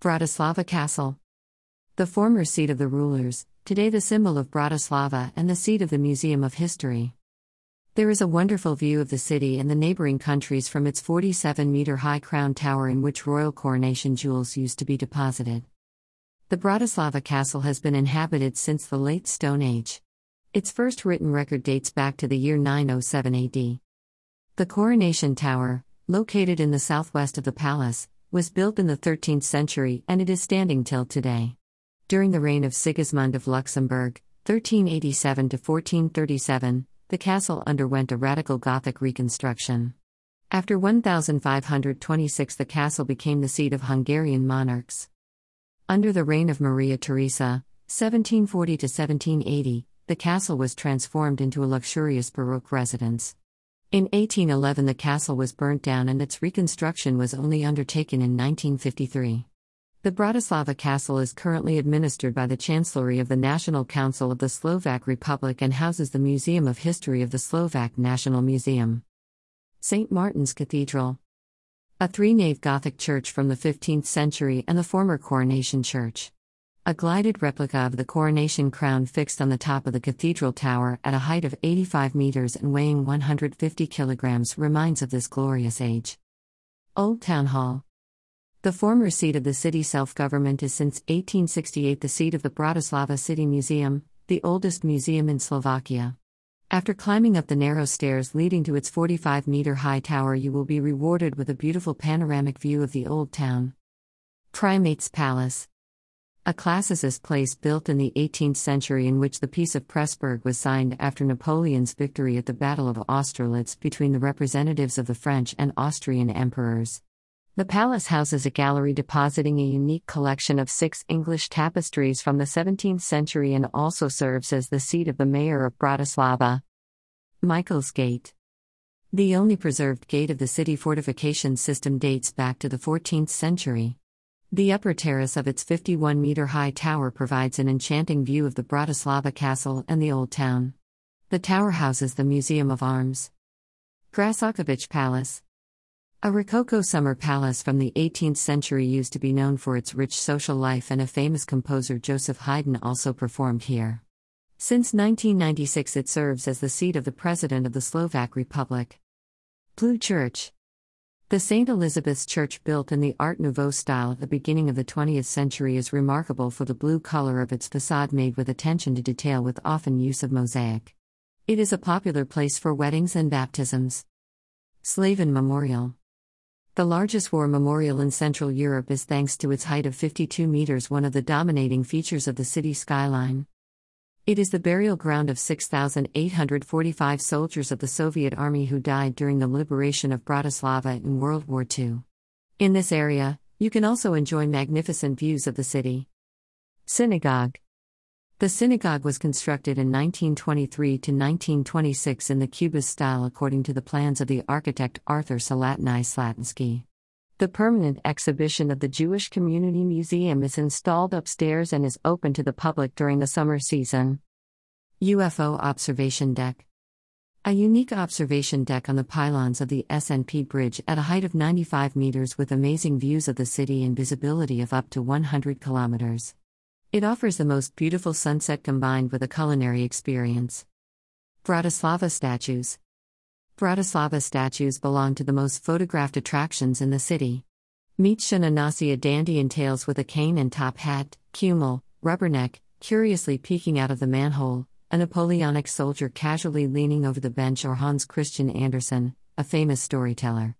Bratislava Castle. The former seat of the rulers, today the symbol of Bratislava and the seat of the Museum of History. There is a wonderful view of the city and the neighboring countries from its 47 meter high crown tower in which royal coronation jewels used to be deposited. The Bratislava Castle has been inhabited since the late Stone Age. Its first written record dates back to the year 907 AD. The Coronation Tower, located in the southwest of the palace, was built in the 13th century and it is standing till today. During the reign of Sigismund of Luxembourg, 1387 to 1437, the castle underwent a radical Gothic reconstruction. After 1526, the castle became the seat of Hungarian monarchs. Under the reign of Maria Theresa, 1740 to 1780, the castle was transformed into a luxurious Baroque residence. In 1811, the castle was burnt down and its reconstruction was only undertaken in 1953. The Bratislava Castle is currently administered by the Chancellery of the National Council of the Slovak Republic and houses the Museum of History of the Slovak National Museum. St. Martin's Cathedral. A three nave Gothic church from the 15th century and the former Coronation Church. A glided replica of the coronation crown fixed on the top of the cathedral tower at a height of 85 meters and weighing 150 kilograms reminds of this glorious age. Old Town Hall. The former seat of the city self government is since 1868 the seat of the Bratislava City Museum, the oldest museum in Slovakia. After climbing up the narrow stairs leading to its 45 meter high tower, you will be rewarded with a beautiful panoramic view of the old town. Primate's Palace a classicist place built in the 18th century in which the Peace of Pressburg was signed after Napoleon's victory at the Battle of Austerlitz between the representatives of the French and Austrian emperors. The palace houses a gallery depositing a unique collection of six English tapestries from the 17th century and also serves as the seat of the mayor of Bratislava. Michael's Gate. The only preserved gate of the city fortification system dates back to the 14th century. The upper terrace of its 51 meter high tower provides an enchanting view of the Bratislava castle and the old town. The tower houses the Museum of Arms. Grassalkovich Palace. A Rococo summer palace from the 18th century used to be known for its rich social life, and a famous composer Joseph Haydn also performed here. Since 1996, it serves as the seat of the President of the Slovak Republic. Blue Church. The St. Elizabeth's Church, built in the Art Nouveau style at the beginning of the 20th century, is remarkable for the blue color of its facade made with attention to detail with often use of mosaic. It is a popular place for weddings and baptisms. Slavin Memorial The largest war memorial in Central Europe is thanks to its height of 52 meters one of the dominating features of the city skyline. It is the burial ground of 6,845 soldiers of the Soviet Army who died during the liberation of Bratislava in World War II. In this area, you can also enjoy magnificent views of the city. Synagogue The synagogue was constructed in 1923 to 1926 in the Cubist style according to the plans of the architect Arthur Szalatnai Slatinsky. The permanent exhibition of the Jewish Community Museum is installed upstairs and is open to the public during the summer season. UFO Observation Deck A unique observation deck on the pylons of the SNP Bridge at a height of 95 meters with amazing views of the city and visibility of up to 100 kilometers. It offers the most beautiful sunset combined with a culinary experience. Bratislava Statues Bratislava statues belong to the most photographed attractions in the city. Meet Shananasi, a dandy in tails with a cane and top hat, Čumil, rubberneck, curiously peeking out of the manhole, a Napoleonic soldier casually leaning over the bench, or Hans Christian Andersen, a famous storyteller.